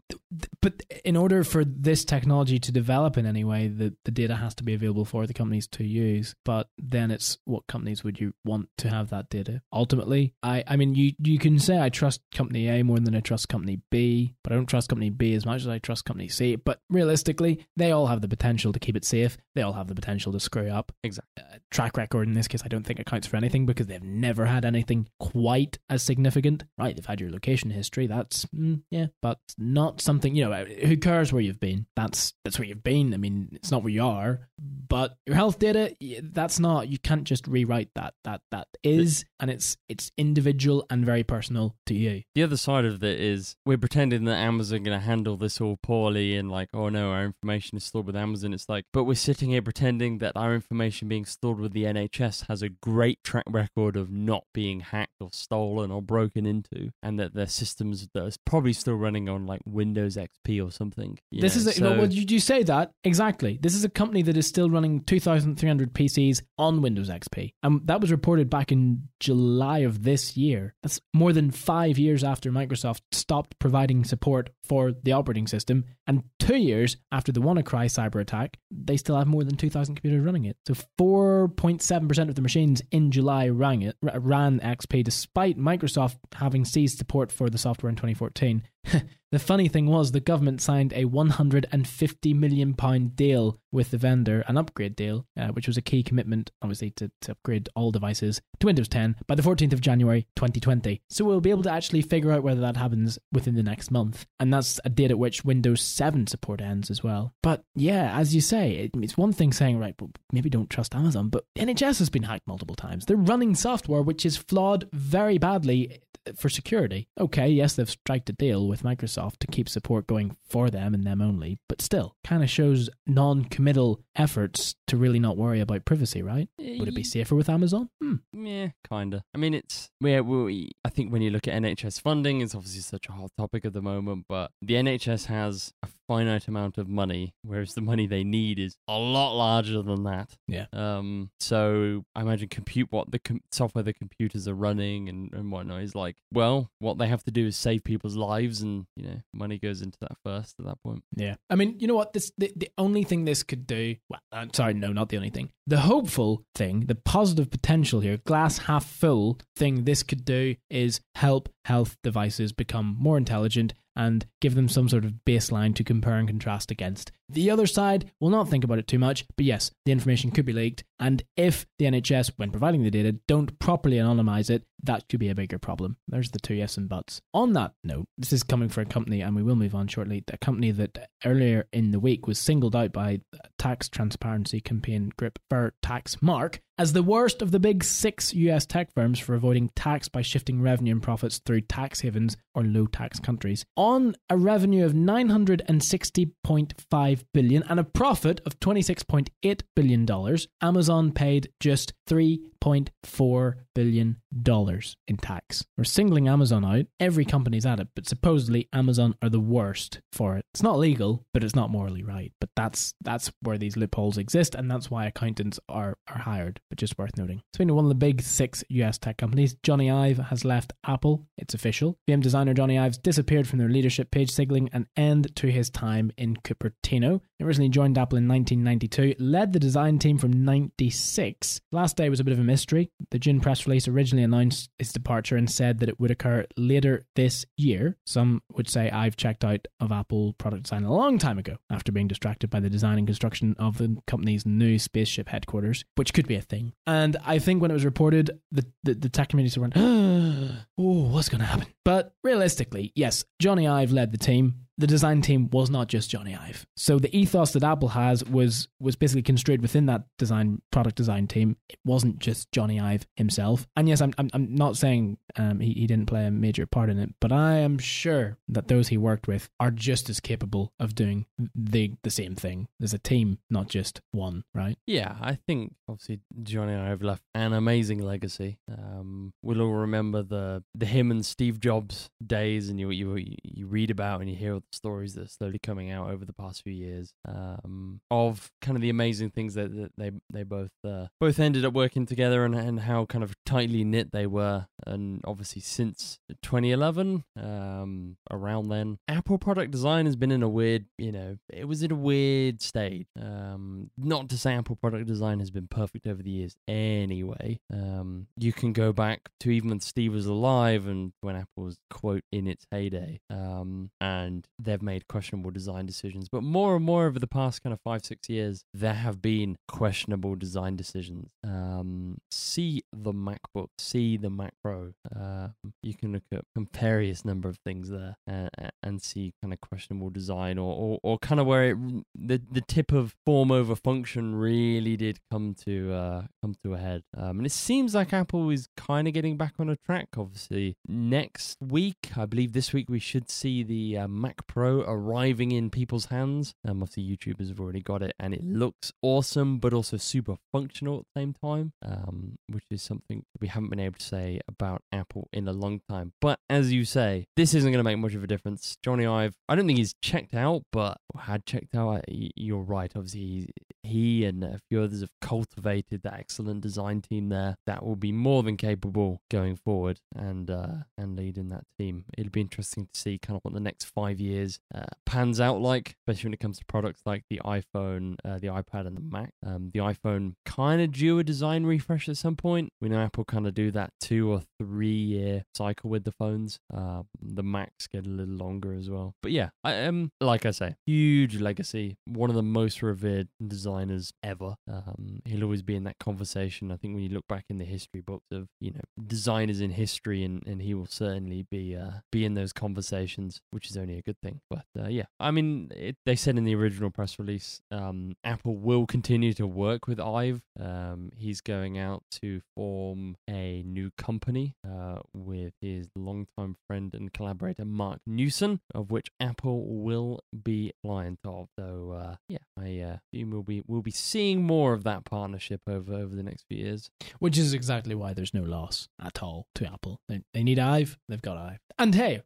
but in order for this technology to develop in any way, the, the data has to be available for the companies to use. But then it's what companies would you want to have that data? Ultimately, I, I mean, you, you can say I trust company A more than I trust company B, but I don't trust company B as much as I trust company C. But realistically, they all have the potential to keep it safe. They all have the potential to screw up. Exactly. Uh, track record in this case, I don't think accounts for anything because they've never had anything quite as significant. Right, they've had your location history. That's mm, yeah, but not something you know. uh, Who cares where you've been? That's that's where you've been. I mean, it's not where you are. But your health data. That's not. You can't just rewrite that. That that is, and it's it's individual and very personal to you. the other side of it is we're pretending that Amazon going to handle this all poorly and like, oh no, our information is stored with Amazon. It's like, but we're sitting here pretending that our information being stored with the NHS has a great track record of not being hacked or stolen or broken into, and that their systems that are probably still running on like Windows XP or something. you This know, is a, so- well, you, you say that exactly. This is a company that is still running 2,300 PCs on Windows XP, and that was reported back in July of this year. That's more than five years after Microsoft stopped providing support for the operating system, and two years after the WannaCry cyber attack, they still have more than 2,000 computers running it. So 4.7% of the machines in July ran it ran XP, despite Microsoft having ceased support for the software in 2014. the funny thing was, the government signed a 150 million pound deal with the vendor, an upgrade deal, uh, which was a key commitment, obviously, to, to upgrade all devices to Windows 10 by the 14th of January 2020. So we'll be able to actually figure out whether that happens within the next month, and that's a date at which Windows 7 support ends as well. But yeah, as you say, it, it's one thing saying, right, well, maybe don't trust Amazon, but NHS has been hacked multiple times. They're running software which is flawed very badly for security. Okay, yes, they've striked a deal with Microsoft to keep support going for them and them only, but still, kind of shows non committal efforts to really not worry about privacy, right? Would it be safer with Amazon? Hmm. Yeah, kinda. I mean, it's yeah. We, I think when you look at NHS funding, it's obviously such a hot topic at the moment. But the NHS has a finite amount of money, whereas the money they need is a lot larger than that. Yeah. Um. So I imagine compute what the com- software the computers are running and and whatnot is like. Well, what they have to do is save people's lives, and you know, money goes into that first at that point. Yeah. I mean, you know what? This the, the only thing this could do. Well, uh, sorry, no, not the only thing. The hopeful thing, the positive potential here, glass half full thing this could do is help health devices become more intelligent and give them some sort of baseline to compare and contrast against. The other side will not think about it too much, but yes, the information could be leaked, and if the NHS, when providing the data, don't properly anonymize it, that could be a bigger problem. There's the two yes and buts. On that note, this is coming from a company, and we will move on shortly, a company that earlier in the week was singled out by tax transparency campaign group Fair Tax Mark as the worst of the big six US tech firms for avoiding tax by shifting revenue and profits through tax havens or low tax countries. On a revenue of 960.5 billion and a profit of 26.8 billion dollars, Amazon paid just 3.4 billion dollars in tax. We're singling Amazon out. Every company's at it, but supposedly Amazon are the worst for it. It's not legal, but it's not morally right. But that's that's where these loopholes exist, and that's why accountants are are hired. But just worth noting. Speaking of one of the big six US tech companies, Jony Ive has left Apple. It's official. game designer Jony Ive's disappeared from their leadership page, signaling an end to his time in Cupertino. He originally joined Apple in 1992, led the design team from 96. Last day was a bit of a mystery. The June press release originally announced his departure and said that it would occur later this year. Some would say Ive checked out of Apple product design a long time ago after being distracted by the design and construction of the company's new spaceship headquarters, which could be a thing. And I think when it was reported, the, the, the tech community went, oh, what's going to happen? But realistically, yes, Jony Ive led the team the design team was not just Jony Ive. So the ethos that Apple has was was basically construed within that design product design team. It wasn't just Jony Ive himself. And yes, I'm I'm, I'm not saying um, he, he didn't play a major part in it, but I am sure that those he worked with are just as capable of doing the the same thing. There's a team, not just one, right? Yeah, I think obviously Jony Ive left an amazing legacy. Um, we'll all remember the the him and Steve Jobs days, and you you you read about and you hear stories that are slowly coming out over the past few years um, of kind of the amazing things that, that they they both uh, both ended up working together and and how kind of tightly knit they were. And obviously, since 2011, um, around then, Apple product design has been in a weird, you know, it was in a weird state. Um, not to say Apple product design has been perfect over the years. Anyway, um, you can go back to even when Steve was alive and when Apple was quote in its heyday, um, and they've made questionable design decisions. But more and more over the past kind of five six years, there have been questionable design decisions. Um, see the MacBook, see the Mac Pro. Uh, you can look at various number of things there and, and see kind of questionable design or, or, or kind of where it, the the tip of form over function really did come to uh, come to a head. Um, and it seems like Apple is kind of getting back on a track. Obviously, next week, I believe this week we should see the uh, Mac Pro arriving in people's hands. Um, obviously, YouTubers have already got it, and it looks awesome, but also super functional at the same time, um, which is something we haven't been able to say about Apple in a long time. But as you say, this isn't going to make much of a difference. Jony Ive, I don't think he's checked out, but had checked out. You're right. Obviously, he and a few others have cultivated that excellent design team there that will be more than capable going forward and uh, and leading that team. It'll be interesting to see kind of what the next five years years uh, pans out like, especially when it comes to products like the iPhone, uh, the iPad, and the Mac. Um, the iPhone kind of due a design refresh at some point. We know Apple kind of do that two or three year cycle with the phones. Uh, the Macs get a little longer as well. But yeah, I am um, like I say, huge legacy. One of the most revered designers ever. Um, he'll always be in that conversation. I think when you look back in the history books of you know designers in history, and, and he will certainly be uh, be in those conversations, which is only a good thing. But uh, yeah, I mean, it, they said in the original press release, um, Apple will continue to work with Ive. Um, he's going out to form a new company uh, with his longtime friend and collaborator Marc Newson, of which Apple will be client of. So uh, yeah, I uh, assume we'll be we'll be seeing more of that partnership over over the next few years. Which is exactly why there's no loss at all to Apple. They, they need Ive, they've got Ive. And hey,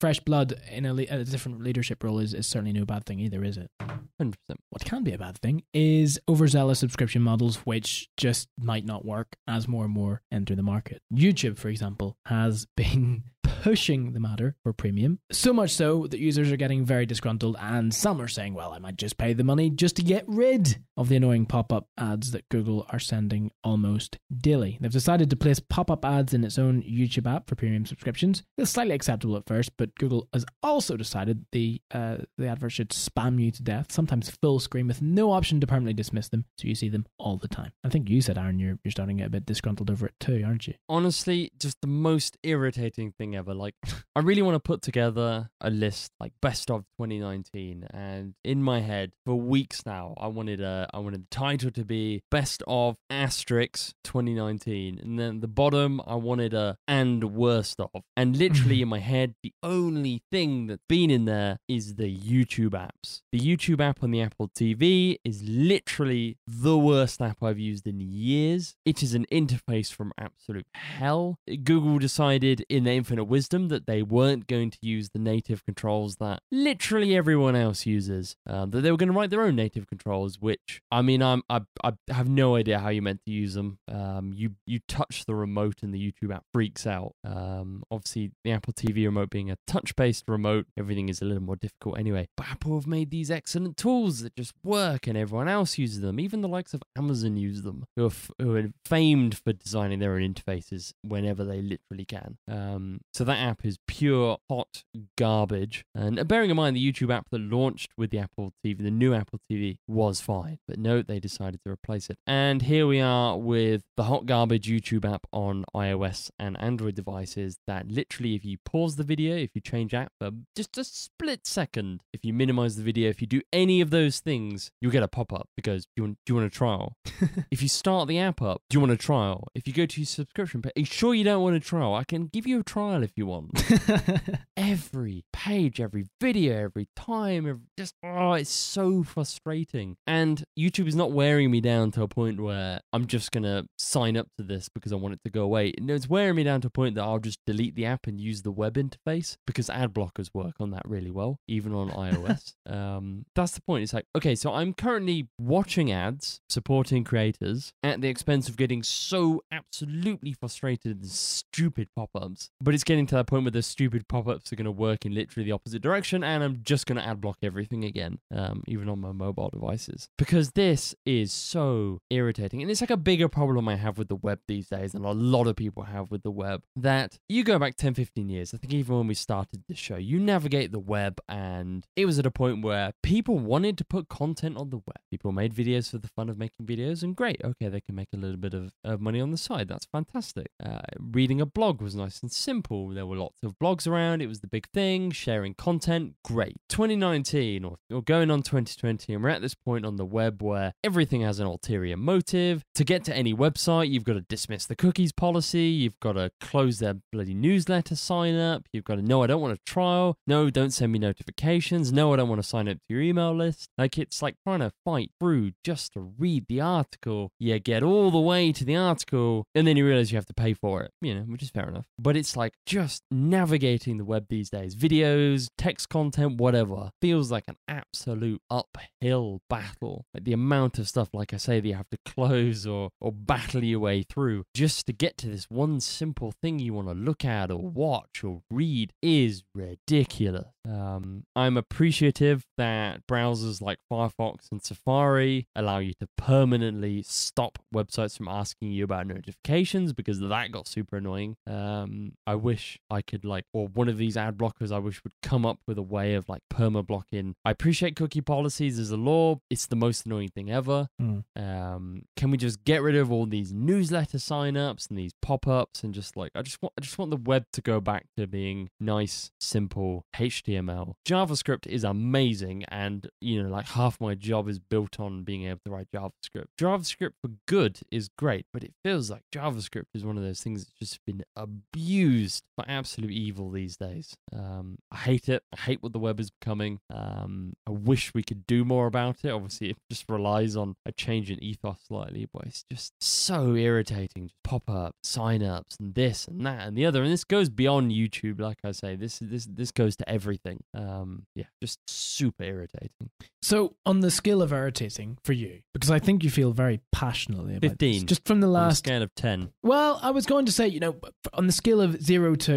fresh blood in a, a different leadership role is, is certainly no bad thing either, is it? 100%. What can be a bad thing is overzealous subscription models, which just might not work as more and more enter the market. YouTube, for example, has been pushing the matter for premium. So much so that users are getting very disgruntled, and some are saying, well, I might just pay the money just to get rid of the annoying pop up ads that Google are sending almost daily. They've decided to place pop up ads in its own YouTube app for premium subscriptions. It's slightly acceptable at first, but Google has also decided the, uh, the advert should spam you to death, sometimes full screen with no option to permanently dismiss them, so you see them all the time. I think you said, Aaron, you're, you're starting to get a bit disgruntled over it too, aren't you? Honestly, just the most irritating thing ever. Like, I really want to put together a list like best of 2019, and in my head for weeks now, I wanted a I wanted the title to be best of asterisk 2019, and then the bottom I wanted a and worst of, and literally in my head, the only thing that's been in there is the YouTube apps. The YouTube app on the Apple TV is literally the worst app I've used in years. It is an interface from absolute hell. Google decided in their infinite wisdom that they weren't going to use the native controls that literally everyone else uses. Um, that they were going to write their own native controls, which I mean, I'm I, I have no idea how you meant to use them. Um, you you touch the remote and the YouTube app freaks out. Um, obviously the Apple TV remote being a touch-based remote, everything is a little more difficult anyway. But Apple have made these excellent tools that just work, and everyone else uses them. Even the likes of Amazon use them, who are, f- who are famed for designing their own interfaces whenever they literally can. Um, so that app is pure hot garbage. And bearing in mind the YouTube app that launched with the Apple TV, the new Apple TV, was fine. But no, they decided to replace it. And here we are with the hot garbage YouTube app on iOS and Android devices that literally, if you pause the video, if you change app for just a split second, if you minimize the video, if you do any of those things, you'll get a pop up because do you want, do you want a trial? if you start the app up, do you want a trial? If you go to your subscription page, sure you don't want a trial? I can give you a trial if you want. every page, every video, every time, every, just oh, it's so frustrating. And YouTube is not wearing me down to a point where I'm just gonna sign up to this because I want it to go away. No, it's wearing me down to a point that I'll just delete the app and use the web interface because ad blockers work on that really well, even on iOS. um, that's the point. It's like, okay, so I'm currently watching ads supporting creators at the expense of getting so absolutely frustrated and stupid pop-ups. But it's getting to that point where the stupid pop-ups are going to work in literally the opposite direction, and I'm just going to ad block everything again, um, even on my mobile devices, because this is so irritating, and it's like a bigger problem I have with the web these days, and a lot of people have with the web. That you go back 10, 15 years, I think even when we started the show, you navigate the web, and it was at a point where people wanted to put content on the web. People made videos for the fun of making videos, and great, okay, they can make a little bit of, of money on the side. That's fantastic. Uh, reading a blog was nice and simple. There were lots of blogs around. It was the big thing, sharing content, great. 2019 or, or going on 2020, and we're at this point on the web where everything has an ulterior motive. To get to any website, you've got to dismiss the cookies policy, you've got to close their bloody newsletter sign up, you've got to, no, I don't want a trial, no, don't send me notifications, no, I don't want to sign up to your email list. Like it's like trying to fight through just to read the article. You get all the way to the article, and then you realize you have to pay for it, you know, which is fair enough. But it's like just just navigating the web these days, videos, text content, whatever, feels like an absolute uphill battle. Like the amount of stuff, like I say, that you have to close or, or battle your way through just to get to this one simple thing you want to look at or watch or read is ridiculous. Um, I'm appreciative that browsers like Firefox and Safari allow you to permanently stop websites from asking you about notifications because that got super annoying. Um, I wish I could like, or one of these ad blockers, I wish would come up with a way of like perma blocking. I appreciate cookie policies as a law. It's the most annoying thing ever. Mm. Um, can we just get rid of all these newsletter signups and these pop-ups and just like I just want I just want the web to go back to being nice, simple HTML. JavaScript is amazing and you know like half my job is built on being able to write JavaScript. JavaScript for good is great, but it feels like JavaScript is one of those things that's just been abused absolute evil these days. Um, I hate it. I hate what the web is becoming. Um, I wish we could do more about it. Obviously, it just relies on a change in ethos slightly, but it's just so irritating. Just pop up, sign ups, and this and that and the other. And this goes beyond YouTube, like I say. This this this goes to everything. Um, yeah, just super irritating. So, on the scale of irritating for you, because I think you feel very passionately about 15. this, just from the last. scale of ten. Well, I was going to say, you know, on the scale of zero to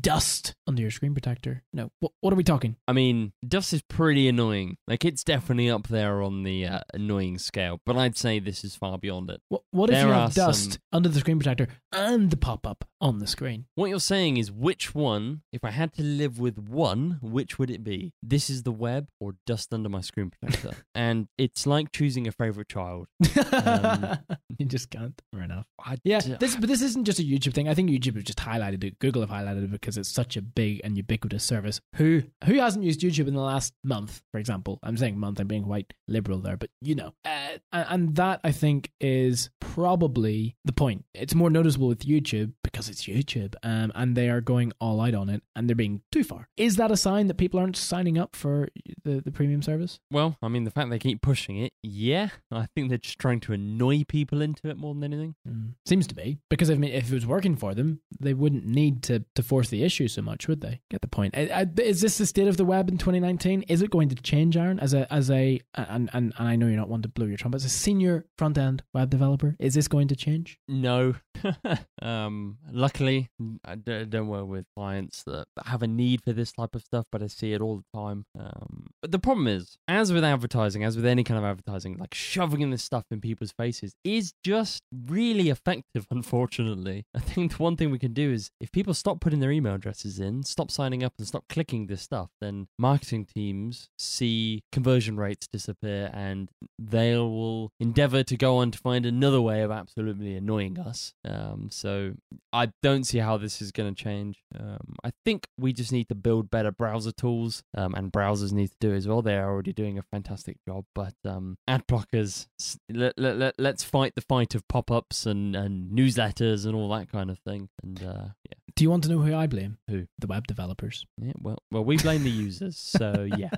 dust under your screen protector. No, what, what are we talking? I mean, dust is pretty annoying. Like it's definitely up there on the uh, annoying scale, but I'd say this is far beyond it. What, what if There you have dust some- under the screen protector and the pop up on the screen? What you're saying is which one, if I had to live with one, which would it be? This is the web or dust under my screen protector? and it's like choosing a favorite child. Um, you just can't. Fair enough. I Yeah, this but this isn't just a YouTube thing. I think YouTube have just highlighted it. Google have highlighted because it's such a big and ubiquitous service. Who who hasn't used YouTube in the last month, for example? I'm saying month. I'm being quite liberal there, but you know, uh, and, that I think is probably the point. It's more noticeable with YouTube because it's YouTube, um, and they are going all out on it, and they're being too far. Is that a sign that people aren't signing up for the the premium service? well, I mean, the fact they keep pushing it, yeah, I think they're just trying to annoy people into it more than anything. Mm. Seems to be because I mean, if it was working for them, they wouldn't need to, to force the issue so much, would they? Get the point. I, I, is this the state of the web in 2019? Is it going to change, Aaron? As a as a and and, and I know you're not one to blow your trumpet. As a senior front end web developer, is this going to change? No. um, luckily, I don't work with clients that have a need for this type of stuff, but I see it all the time. Um, but the problem is, as with advertising, as with any kind of advertising, like shoving this stuff in people's faces is just really effective, unfortunately. I think the one thing we can do is if people stop putting their email addresses in, stop signing up, and stop clicking this stuff, then marketing teams see conversion rates disappear and they will endeavor to go on to find another way of absolutely annoying us. Um, so I don't see how this is going to change. Um, I think we just need to build better browser tools, um, and browsers need to do as well. They are already doing a fantastic job, but um, ad blockers, let, let, let, let's fight the fight of pop ups and, and newsletters and all that kind of thing. And uh, yeah, Do you want to know who I blame? Who? The web developers. yeah, well, well, we blame the users, so yeah,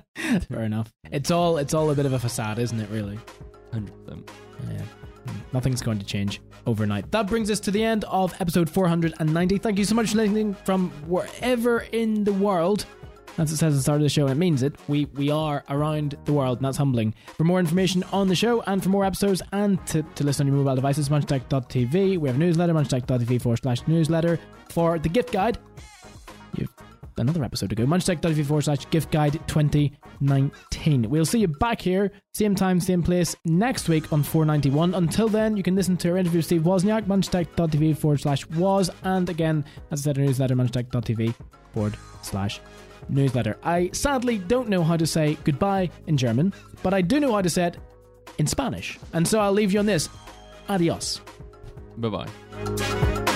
Fair enough. It's all it's all a bit of a facade, isn't it? Really. hundred percent. Yeah. Nothing's going to change overnight. That brings us to the end of episode 490. Thank you so much for listening from wherever in the world. As it says at the start of the show, and it means it. We we are around the world, and that's humbling. For more information on the show and for more episodes and to, to listen on your mobile devices, munchtech.tv. We have a newsletter, munchtech.tv forward slash newsletter. For the gift guide, you've another episode to go. Munchtech.tv forward slash gift guide 2019. We'll see you back here, same time, same place, next week on 491. Until then, you can listen to our interview with Steve Wozniak, munchtech.tv forward slash was, and again, as I said, our newsletter, munchtech.tv forward slash newsletter. I sadly don't know how to say goodbye in German, but I do know how to say it in Spanish. And so I'll leave you on this. Adios. Bye bye.